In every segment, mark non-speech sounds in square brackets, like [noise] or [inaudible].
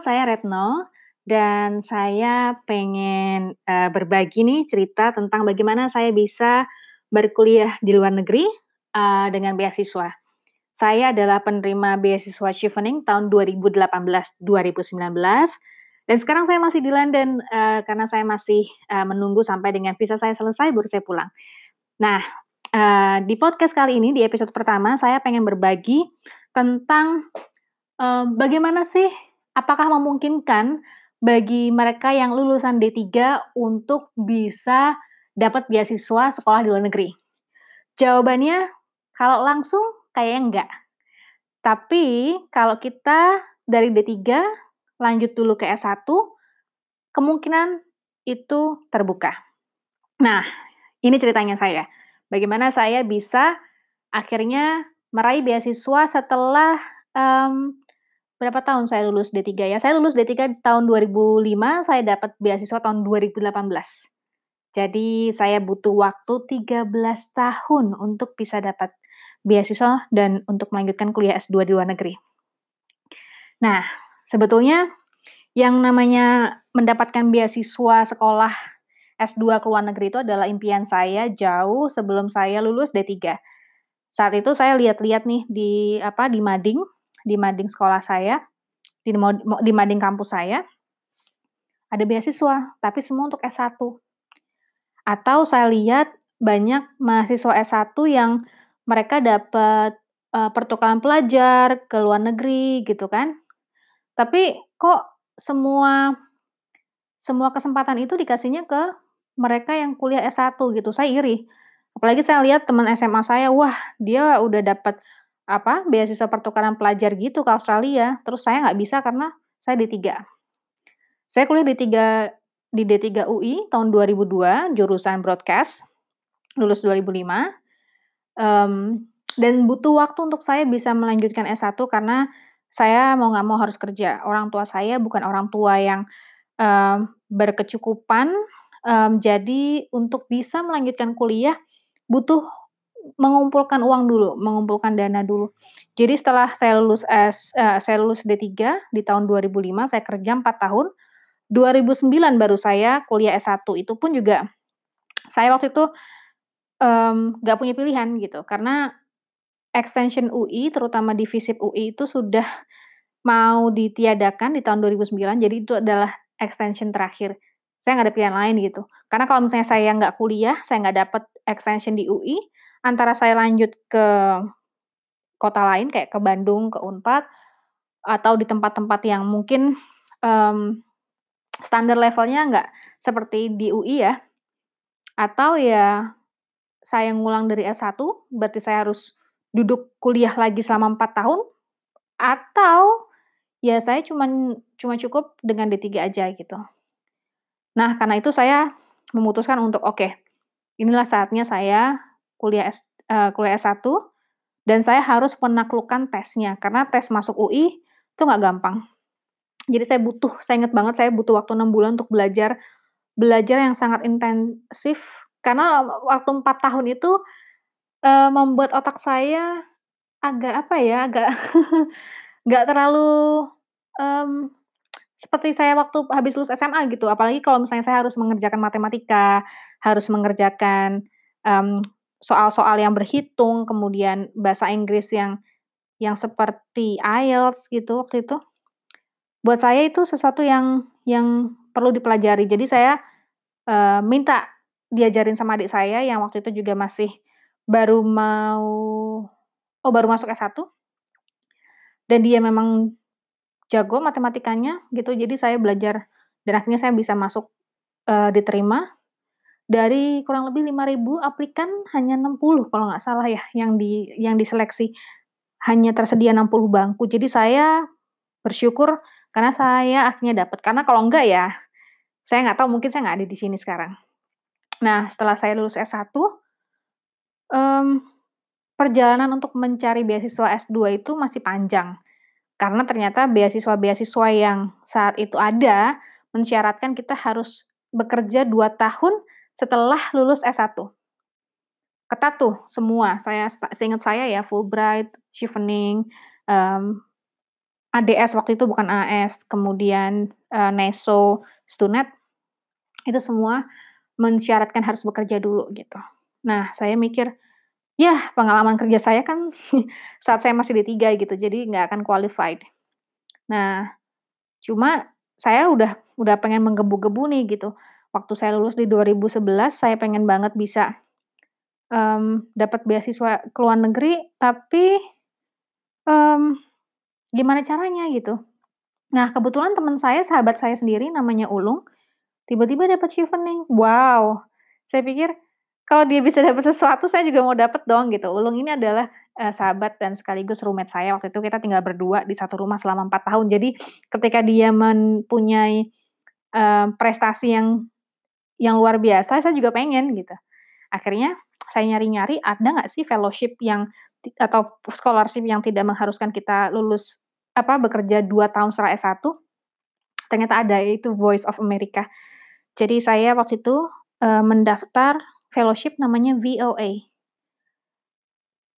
Saya Retno dan saya pengen, eee, berbagi nih cerita tentang bagaimana saya bisa berkuliah di luar negeri, eee, dengan beasiswa. Saya adalah penerima beasiswa Chevening tahun 2018-2019 dan sekarang saya masih di London, eee, karena saya masih, eee, menunggu sampai dengan visa saya selesai baru saya pulang. Nah, eee, di podcast kali ini, di episode pertama, saya pengen berbagi tentang, eee, bagaimana sih apakah memungkinkan bagi mereka yang lulusan D3 untuk bisa dapat beasiswa sekolah di luar negeri? Jawabannya kalau langsung kayaknya enggak. Tapi kalau kita dari D3 lanjut dulu ke S1, kemungkinan itu terbuka. Nah, ini ceritanya saya. Bagaimana saya bisa akhirnya meraih beasiswa setelah, mmm, berapa tahun saya lulus D3 ya, saya lulus D3 tahun 2005, saya dapat beasiswa tahun 2018. Jadi saya butuh waktu 13 tahun untuk bisa dapat beasiswa dan untuk melanjutkan kuliah S2 di luar negeri. Nah, sebetulnya yang namanya mendapatkan beasiswa sekolah S2 ke luar negeri itu adalah impian saya jauh sebelum saya lulus D3. Saat itu saya lihat-lihat nih di apa, di mading di mading sekolah saya, di mading kampus saya, ada beasiswa, tapi semua untuk S1. Atau saya lihat banyak mahasiswa S1 yang mereka dapat, eee, pertukaran pelajar ke luar negeri gitu kan. Tapi kok semua semua kesempatan itu dikasihnya ke mereka yang kuliah S1 gitu, saya iri. Apalagi saya lihat teman SMA saya, wah dia udah dapat apa, beasiswa pertukaran pelajar gitu ke Australia, terus saya nggak bisa karena saya D3. Saya kuliah D3 di D3 UI tahun 2002, jurusan broadcast, lulus 2005, mmm, dan butuh waktu untuk saya bisa melanjutkan S1 karena saya mau nggak mau harus kerja. Orang tua saya bukan orang tua yang, eee, berkecukupan, mmm, jadi untuk bisa melanjutkan kuliah butuh mengumpulkan uang dulu, mengumpulkan dana dulu. Jadi setelah saya lulus S eee, saya lulus D3 di tahun 2005, saya kerja 4 tahun, 2009 baru saya kuliah S1, itu pun juga saya waktu itu, mmm, nggak punya pilihan gitu, karena extension UI, terutama di FISIP UI itu sudah mau ditiadakan di tahun 2009, jadi itu adalah extension terakhir. Saya nggak ada pilihan lain gitu. Karena kalau misalnya saya nggak kuliah, saya nggak dapat extension di UI, antara saya lanjut ke kota lain kayak ke Bandung, ke Unpad, atau di tempat-tempat yang mungkin, mmm, standar levelnya nggak seperti di UI ya, atau ya saya ngulang dari S1, berarti saya harus duduk kuliah lagi selama 4 tahun, atau ya saya cuman cuma cukup dengan D3 aja gitu. Nah, karena itu saya memutuskan untuk, oke, inilah saatnya saya kuliah S eee, kuliah S1 dan saya harus menaklukkan tesnya, karena tes masuk UI itu nggak gampang. Jadi saya butuh saya inget banget saya butuh waktu 6 bulan untuk belajar belajar yang sangat intensif, karena waktu 4 tahun itu, eee, membuat otak saya agak apa ya, agak [laughs] nggak terlalu, mmm, seperti saya waktu habis lulus SMA gitu, apalagi kalau misalnya saya harus mengerjakan matematika, harus mengerjakan, mmm, soal-soal yang berhitung, kemudian bahasa Inggris yang yang seperti IELTS gitu waktu itu. Buat saya itu sesuatu yang yang perlu dipelajari. Jadi saya, eee, minta diajarin sama adik saya yang waktu itu juga masih baru mau oh baru masuk S1 dan dia memang jago matematikanya gitu, jadi saya belajar dan akhirnya saya bisa masuk, eee, diterima. Dari kurang lebih 5.000 aplikan hanya 60 kalau nggak salah ya yang di yang diseleksi, hanya tersedia 60 bangku. Jadi saya bersyukur karena saya akhirnya dapat, karena kalau enggak ya, saya nggak tahu mungkin saya nggak ada di sini sekarang. Nah, setelah saya lulus S1, mmm, perjalanan untuk mencari beasiswa S2 itu masih panjang. Karena ternyata beasiswa-beasiswa yang saat itu ada, mensyaratkan kita harus bekerja 2 tahun setelah lulus S1. Ketat tuh semua, saya seingat saya ya Fulbright, Chevening, mmm, ADS waktu itu bukan AS, kemudian uh, NESO, Stunet, itu semua mensyaratkan harus bekerja dulu gitu. Nah, saya mikir, ya pengalaman kerja saya kan [laughs] saat saya masih di tiga gitu, jadi nggak akan qualified. Nah, cuma saya udah udah pengen menggebu-gebu nih gitu. Waktu saya lulus di 2011, saya pengen banget bisa um, dapat beasiswa ke luar negeri, tapi um, Gimana caranya gitu. Nah, kebetulan teman saya, sahabat saya sendiri namanya Ulung, tiba-tiba dapat chevening. Wow! Saya pikir kalau dia bisa dapat sesuatu, saya juga mau dapat dong gitu. Ulung ini adalah, uh, sahabat dan sekaligus roommate saya. Waktu itu kita tinggal berdua di satu rumah selama 4 tahun. Jadi ketika dia mempunyai, uh, prestasi yang yang luar biasa, saya juga pengen gitu. Akhirnya saya nyari-nyari, ada nggak sih fellowship yang atau scholarship yang tidak mengharuskan kita lulus apa, bekerja 2 tahun setelah S1, ternyata ada, yaitu Voice of America. Jadi saya waktu itu, uh, mendaftar fellowship namanya VOA.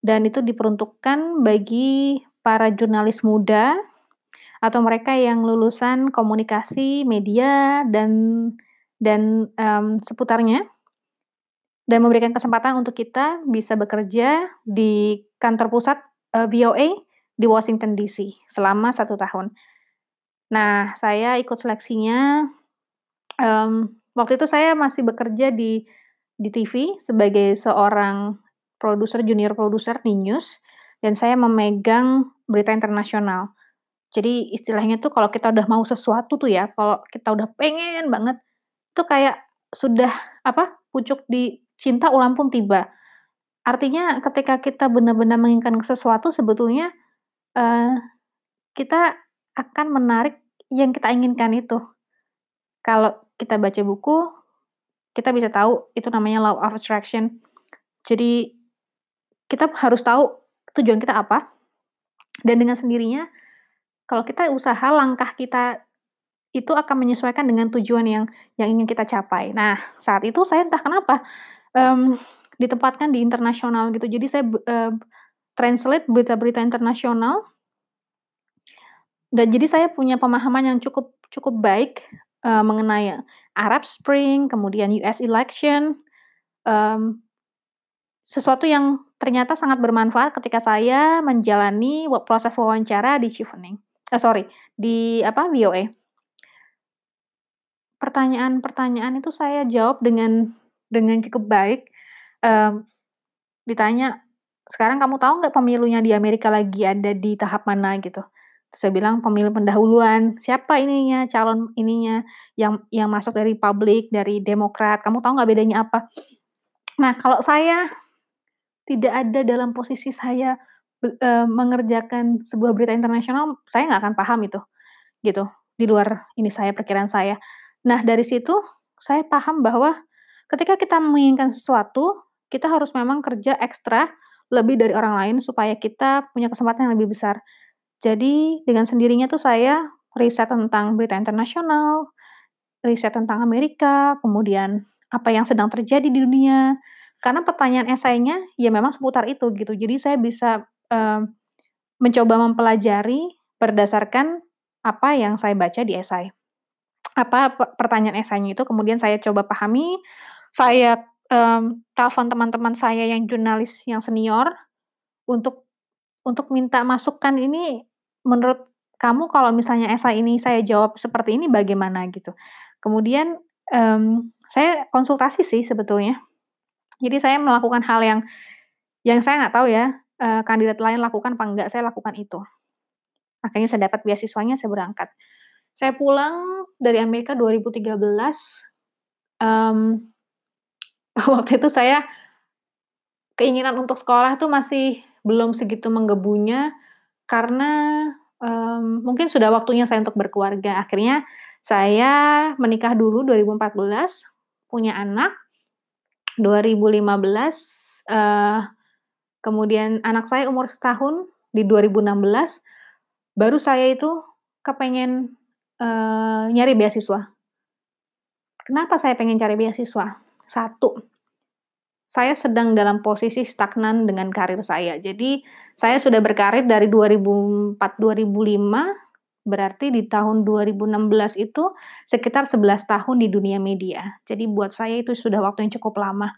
Dan itu diperuntukkan bagi para jurnalis muda, atau mereka yang lulusan komunikasi, media, dan dan, um, seputarnya, dan memberikan kesempatan untuk kita bisa bekerja di kantor pusat, uh, VOA di Washington DC selama satu tahun. Nah, saya ikut seleksinya, um, waktu itu saya masih bekerja di di TV sebagai seorang produser, junior produser di news, dan saya memegang berita internasional. Jadi istilahnya tuh kalau kita udah mau sesuatu tuh ya, kalau kita udah pengen banget, itu kayak sudah apa, pucuk di cinta ulang pun tiba. Artinya ketika kita benar-benar menginginkan sesuatu sebetulnya uh, kita akan menarik yang kita inginkan itu. Kalau kita baca buku, kita bisa tahu itu namanya law of attraction. Jadi kita harus tahu tujuan kita apa, dan dengan sendirinya kalau kita usaha langkah kita itu akan menyesuaikan dengan tujuan yang yang ingin kita capai. Nah, saat itu saya entah kenapa, um, ditempatkan di internasional gitu. Jadi saya, uh, translate berita-berita internasional. Dan jadi saya punya pemahaman yang cukup cukup baik, uh, mengenai Arab Spring, kemudian US election, um, sesuatu yang ternyata sangat bermanfaat ketika saya menjalani proses wawancara di Chevening, eh, sorry, di apa, VOA. Pertanyaan-pertanyaan itu saya jawab dengan dengan cukup baik, um, ditanya sekarang kamu tahu nggak pemilunya di Amerika lagi ada di tahap mana gitu. Terus saya bilang pemilu pendahuluan, siapa ininya, calon ininya, yang yang masuk dari publik, dari Demokrat, kamu tahu nggak bedanya apa? Nah, kalau saya tidak ada dalam posisi saya e, mengerjakan sebuah berita internasional, saya nggak akan paham itu, gitu. Di luar ini saya perkiraan saya. Nah, dari situ saya paham bahwa ketika kita menginginkan sesuatu, kita harus memang kerja ekstra lebih dari orang lain supaya kita punya kesempatan yang lebih besar. Jadi dengan sendirinya tuh saya riset tentang berita internasional, riset tentang Amerika, kemudian apa yang sedang terjadi di dunia. Karena pertanyaan esainya ya memang seputar itu gitu. Jadi saya bisa um, mencoba mempelajari berdasarkan apa yang saya baca di esai. Apa pertanyaan esainya itu kemudian saya coba pahami, saya um, telepon teman-teman saya yang jurnalis yang senior, untuk untuk minta masukan ini, menurut kamu kalau misalnya esai ini saya jawab seperti ini bagaimana gitu. Kemudian, um, saya konsultasi sih sebetulnya. Jadi saya melakukan hal yang yang saya nggak tahu ya, uh, kandidat lain lakukan apa enggak, saya lakukan itu. Akhirnya saya dapat beasiswanya, saya berangkat. Saya pulang dari Amerika 2013, um, [laughs] waktu itu saya keinginan untuk sekolah tuh masih belum segitu menggebunya karena, um, mungkin sudah waktunya saya untuk berkeluarga. Akhirnya saya menikah dulu 2014, punya anak, 2015, uh, kemudian anak saya umur setahun di 2016, baru saya itu kepengen, uh, nyari beasiswa. Kenapa saya pengen cari beasiswa? Satu, saya sedang dalam posisi stagnan dengan karir saya. Jadi, saya sudah berkarir dari 2004, 2005 berarti di tahun 2016 itu sekitar 11 tahun di dunia media. Jadi buat saya itu sudah waktu yang cukup lama.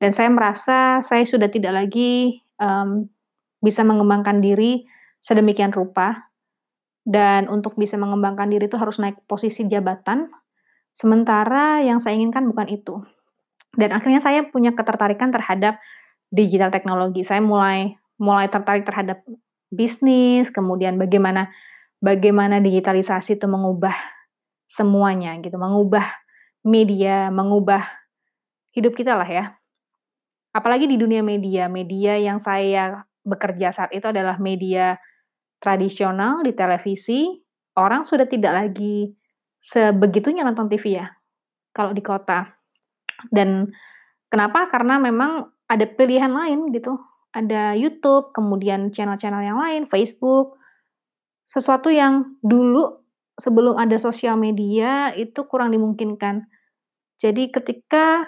Dan saya merasa saya sudah tidak lagi um, bisa mengembangkan diri sedemikian rupa. Dan untuk bisa mengembangkan diri itu harus naik posisi jabatan. Sementara yang saya inginkan bukan itu. Dan akhirnya saya punya ketertarikan terhadap digital teknologi. Saya mulai mulai tertarik terhadap bisnis, kemudian bagaimana bagaimana digitalisasi itu mengubah semuanya gitu, mengubah media, mengubah hidup kita lah ya. Apalagi di dunia media, media yang saya bekerja saat itu adalah media tradisional di televisi. Orang sudah tidak lagi sebegitunya nonton TV ya, kalau di kota. Dan kenapa? Karena memang ada pilihan lain gitu ada YouTube, kemudian channel-channel yang lain, Facebook, sesuatu yang dulu sebelum ada sosial media itu kurang dimungkinkan. Jadi ketika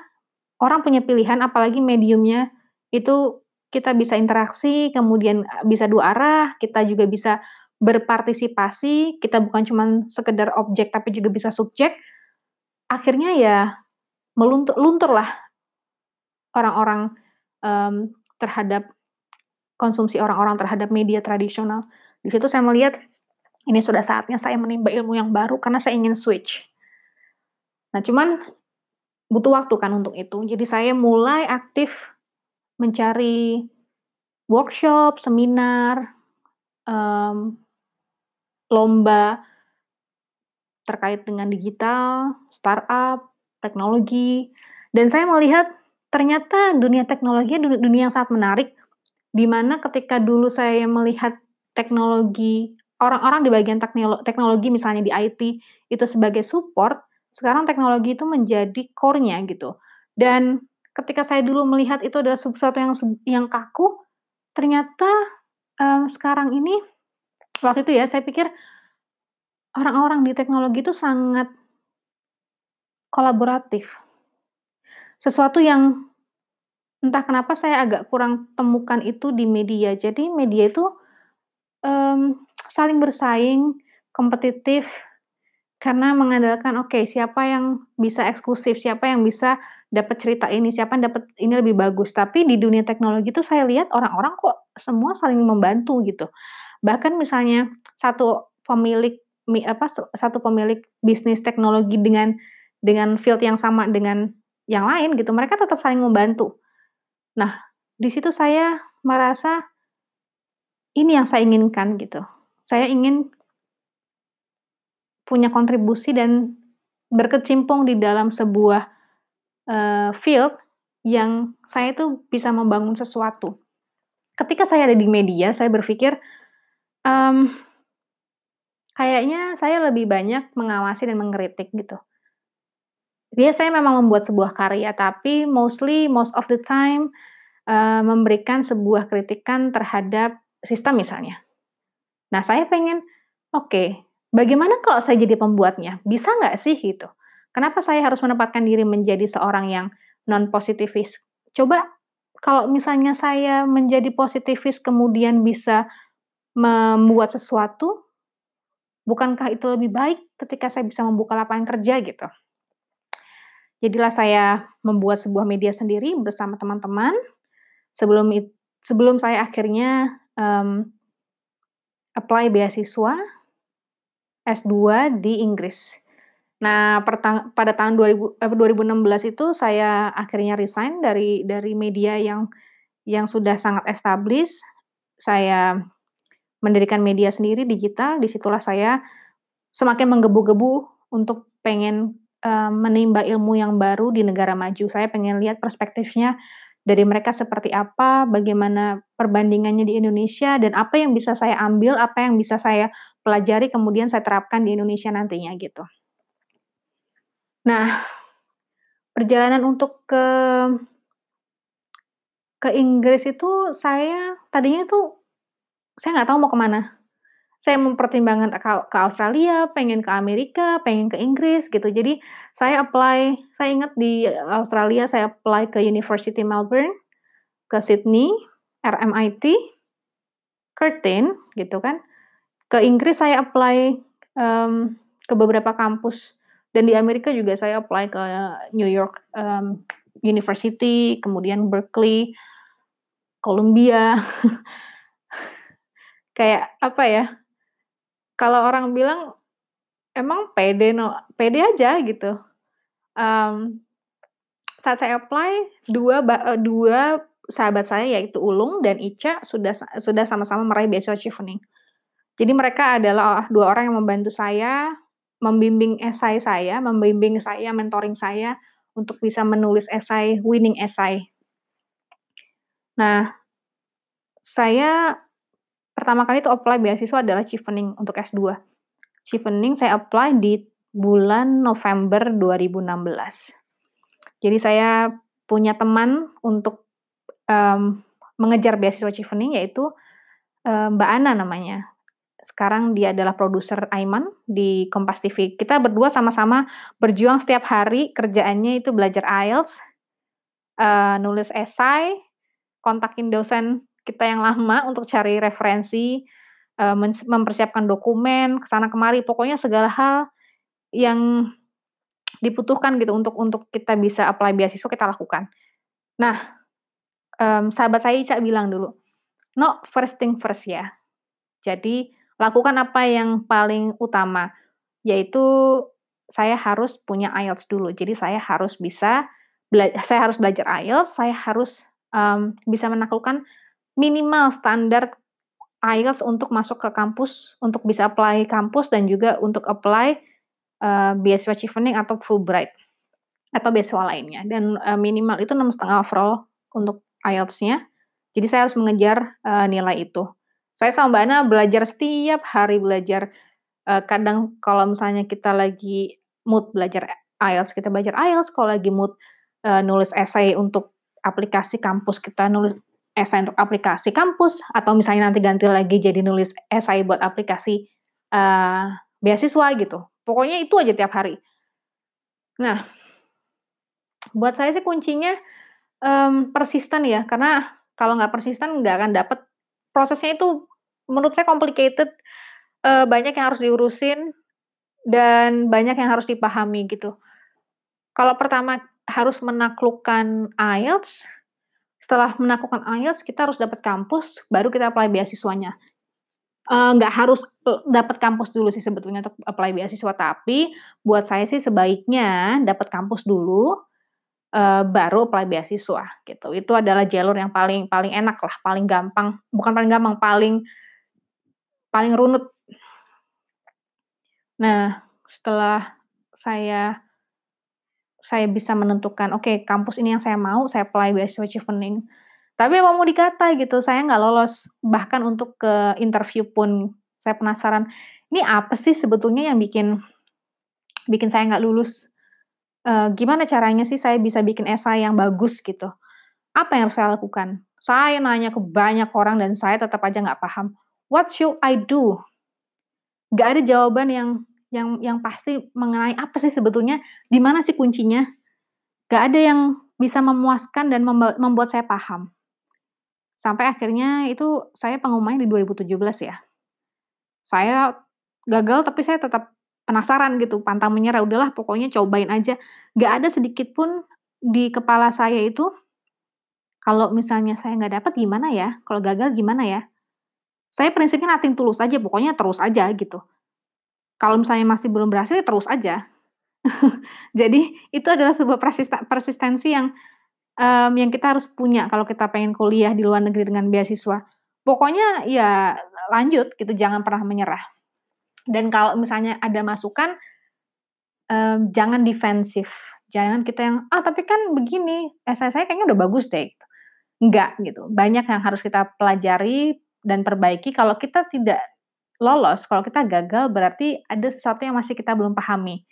orang punya pilihan, apalagi mediumnya itu kita bisa interaksi, kemudian bisa dua arah, kita juga bisa berpartisipasi, kita bukan cuma sekedar objek tapi juga bisa subjek. Akhirnya ya meluntur lunturlah orang-orang um, terhadap konsumsi orang-orang terhadap media tradisional. Di situ saya melihat ini sudah saatnya saya menimba ilmu yang baru karena saya ingin switch. Nah, cuman butuh waktu kan untuk itu. Jadi saya mulai aktif mencari workshop, seminar, um, lomba terkait dengan digital, startup, teknologi, dan saya melihat ternyata dunia teknologi dunia yang sangat menarik di mana ketika dulu saya melihat teknologi orang-orang di bagian teknologi misalnya di IT itu sebagai support, sekarang teknologi itu menjadi core-nya gitu. Dan ketika saya dulu melihat itu adalah sesuatu yang yang kaku, ternyata um, sekarang ini waktu itu ya saya pikir orang-orang di teknologi itu sangat kolaboratif. Sesuatu yang Entah kenapa saya agak kurang temukan itu di media. Jadi media itu, um, saling bersaing, kompetitif, karena mengandalkan, oke siapa yang bisa eksklusif, siapa yang bisa dapat cerita ini, siapa yang dapat ini lebih bagus. Tapi di dunia teknologi itu saya lihat orang-orang kok semua saling membantu gitu. Bahkan misalnya satu pemilik apa, satu pemilik bisnis teknologi dengan dengan field yang sama dengan yang lain gitu, mereka tetap saling membantu. Nah, di situ saya merasa ini yang saya inginkan gitu. Saya ingin punya kontribusi dan berkecimpung di dalam sebuah uh, field yang saya itu bisa membangun sesuatu. Ketika saya ada di media, saya berpikir um, kayaknya saya lebih banyak mengawasi dan mengkritik gitu. Dia saya memang membuat sebuah karya, tapi mostly most of the time uh, memberikan sebuah kritikan terhadap sistem misalnya. Nah, saya pengen, oke, okay, bagaimana kalau saya jadi pembuatnya? Bisa nggak sih gitu? Kenapa saya harus menempatkan diri menjadi seorang yang non-positivis? Coba kalau misalnya saya menjadi positivis kemudian bisa membuat sesuatu, bukankah itu lebih baik ketika saya bisa membuka lapangan kerja gitu? Jadilah saya membuat sebuah media sendiri bersama teman-teman. Sebelum sebelum saya akhirnya um, apply beasiswa S2 di Inggris. Nah, pada tahun 2000, eh, 2016 itu saya akhirnya resign dari dari media yang yang sudah sangat established. Saya mendirikan media sendiri digital. Di situlah saya semakin menggebu-gebu untuk pengen menimba ilmu yang baru di negara maju. Saya pengen lihat perspektifnya dari mereka seperti apa, bagaimana perbandingannya di Indonesia, dan apa yang bisa saya ambil, apa yang bisa saya pelajari, kemudian saya terapkan di Indonesia nantinya gitu. Nah, perjalanan untuk ke ke Inggris itu saya tadinya tuh saya nggak tahu mau ke mana saya mempertimbangkan ke, Australia, pengen ke Amerika, pengen ke Inggris gitu. Jadi saya apply, saya ingat di Australia saya apply ke University Melbourne, ke Sydney, RMIT, Curtin gitu kan. Ke Inggris saya apply um, ke beberapa kampus dan di Amerika juga saya apply ke New York um, University, kemudian Berkeley, Columbia. [laughs] Kayak apa ya? Kalau orang bilang emang pede no, pede aja gitu. Um, saat saya apply dua eh, dua sahabat saya yaitu Ulung dan Ica sudah sudah sama-sama meraih beasiswa Chevening. Jadi mereka adalah dua orang yang membantu saya membimbing esai saya, membimbing saya, mentoring saya untuk bisa menulis esai, winning esai. Nah, saya pertama kali itu apply beasiswa adalah Chevening untuk S2. Chevening saya apply di bulan November 2016. Jadi saya punya teman untuk um, mengejar beasiswa Chevening yaitu um, Mbak Ana namanya sekarang dia adalah produser Aiman di Kompas TV. Kita berdua sama-sama berjuang setiap hari kerjaannya itu belajar IELTS, uh, nulis esai, kontakin dosen kita yang lama untuk cari referensi, uh, mempersiapkan dokumen ke sana kemari, pokoknya segala hal yang dibutuhkan gitu untuk untuk kita bisa apply beasiswa kita lakukan. Nah, um, sahabat saya Ica bilang dulu, no first thing first ya. Jadi lakukan apa yang paling utama, yaitu saya harus punya IELTS dulu. Jadi saya harus bisa saya harus belajar IELTS, saya harus um, bisa menaklukkan minimal standar IELTS untuk masuk ke kampus, untuk bisa apply kampus dan juga untuk apply uh, beasiswa Chevening atau Fulbright atau beasiswa lainnya. Dan uh, minimal itu enam setengah overall untuk IELTS-nya. Jadi saya harus mengejar uh, nilai itu. Saya sama Mbak Ana belajar setiap hari belajar, uh, kadang kalau misalnya kita lagi mood belajar IELTS, kita belajar IELTS, kalau lagi mood, uh, nulis esai untuk aplikasi kampus, kita nulis esai untuk aplikasi kampus, atau misalnya nanti ganti lagi jadi nulis esai buat aplikasi, uh, beasiswa gitu. Pokoknya itu aja tiap hari. Nah, buat saya sih kuncinya, um, persisten ya, karena kalau nggak persisten nggak akan dapat prosesnya itu menurut saya complicated, uh, banyak yang harus diurusin dan banyak yang harus dipahami gitu. Kalau pertama harus menaklukkan IELTS, setelah menaklukkan IELTS kita harus dapat kampus, baru kita apply beasiswanya. Uh, nggak harus uh, dapat kampus dulu sih sebetulnya untuk apply beasiswa, tapi buat saya sih sebaiknya dapat kampus dulu, uh, baru apply beasiswa gitu. Itu adalah jalur yang paling paling enak lah, paling gampang, bukan paling gampang, paling paling runut. Nah, setelah saya saya bisa menentukan, oke okay, kampus ini yang saya mau, saya apply beasiswa Chevening. Tapi apa mau dikata gitu, saya nggak lolos. Bahkan untuk ke interview pun saya penasaran, ini apa sih sebetulnya yang bikin bikin saya nggak lulus? Uh, gimana caranya sih saya bisa bikin esai yang bagus gitu? Apa yang harus saya lakukan? Saya nanya ke banyak orang dan saya tetap aja nggak paham. What should I do? Gak ada jawaban yang yang yang pasti mengenai apa sih sebetulnya, di mana sih kuncinya. Gak ada yang bisa memuaskan dan membuat saya paham. Sampai akhirnya itu saya pengumumannya di 2017 ya. Saya gagal tapi saya tetap penasaran gitu, pantang menyerah, udahlah pokoknya cobain aja. Gak ada sedikit pun di kepala saya itu, kalau misalnya saya nggak dapat gimana ya, kalau gagal gimana ya. Saya prinsipnya nating tulus aja, pokoknya terus aja gitu. Kalau misalnya masih belum berhasil, ya terus aja. [laughs] Jadi itu adalah sebuah persistensi yang um, yang kita harus punya kalau kita pengen kuliah di luar negeri dengan beasiswa. Pokoknya ya lanjut gitu, jangan pernah menyerah. Dan kalau misalnya ada masukan, um, jangan defensif. Jangan kita yang, ah tapi kan begini, esai saya kayaknya udah bagus deh. Gitu. Enggak gitu. Banyak yang harus kita pelajari, dan perbaiki kalau kita tidak lolos, kalau kita gagal berarti ada sesuatu yang masih kita belum pahami.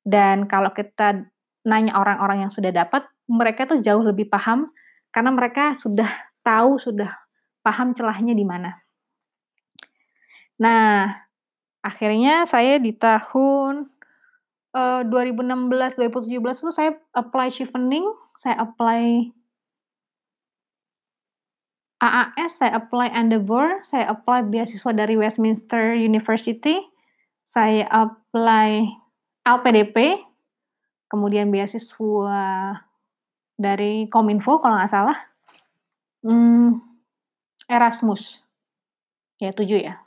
Dan kalau kita nanya orang-orang yang sudah dapat, mereka tuh jauh lebih paham karena mereka sudah tahu, sudah paham celahnya di mana. Nah, akhirnya saya di tahun uh, 2016, 2017 itu saya apply chevening, saya apply AAS saya apply Endeavor, saya apply beasiswa dari Westminster University, saya apply LPDP, kemudian beasiswa dari Kominfo kalau nggak salah, hmm, Erasmus, ya tujuh ya.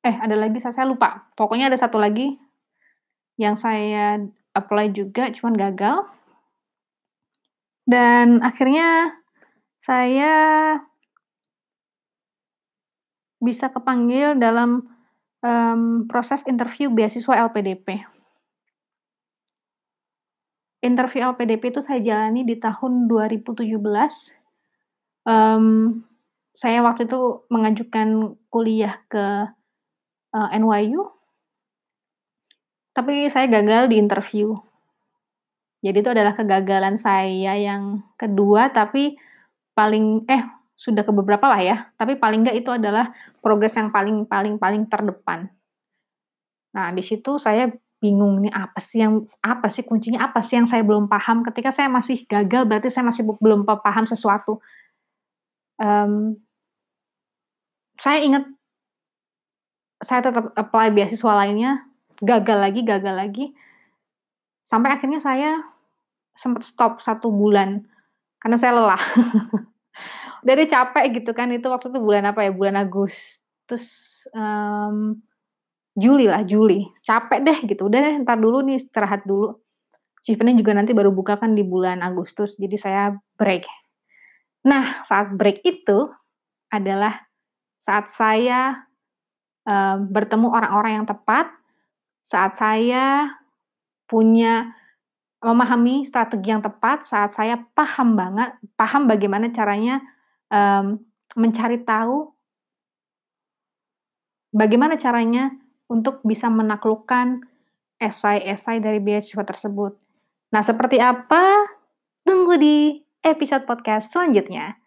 Eh ada lagi saya, saya lupa, pokoknya ada satu lagi yang saya apply juga cuman gagal. Dan akhirnya saya bisa kepanggil dalam um, proses interview beasiswa LPDP. Interview LPDP itu saya jalani di tahun 2017. Um, saya waktu itu mengajukan kuliah ke uh, eh, NYU, tapi saya gagal di interview. Jadi itu adalah kegagalan saya yang kedua, tapi paling eh sudah ke beberapa lah ya, tapi paling enggak itu adalah progres yang paling paling paling terdepan. Nah, di situ saya bingung nih apa sih yang apa sih kuncinya apa sih yang saya belum paham ketika saya masih gagal berarti saya masih belum paham sesuatu. Um, saya ingat saya tetap apply beasiswa lainnya, gagal lagi, gagal lagi. Sampai akhirnya saya sempat stop satu bulan karena saya lelah. [laughs] dari capek gitu kan itu waktu itu bulan apa ya bulan Agustus um, Juli lah Juli capek deh gitu udah deh ntar dulu nih istirahat dulu Chiefnya juga nanti baru buka kan di bulan Agustus jadi saya break nah saat break itu adalah saat saya bertemu orang-orang yang tepat saat saya punya memahami strategi yang tepat saat saya paham banget paham bagaimana caranya um, mencari tahu bagaimana caranya untuk bisa menaklukkan esai-esai dari beasiswa tersebut. Nah, seperti apa? Tunggu di episode podcast selanjutnya.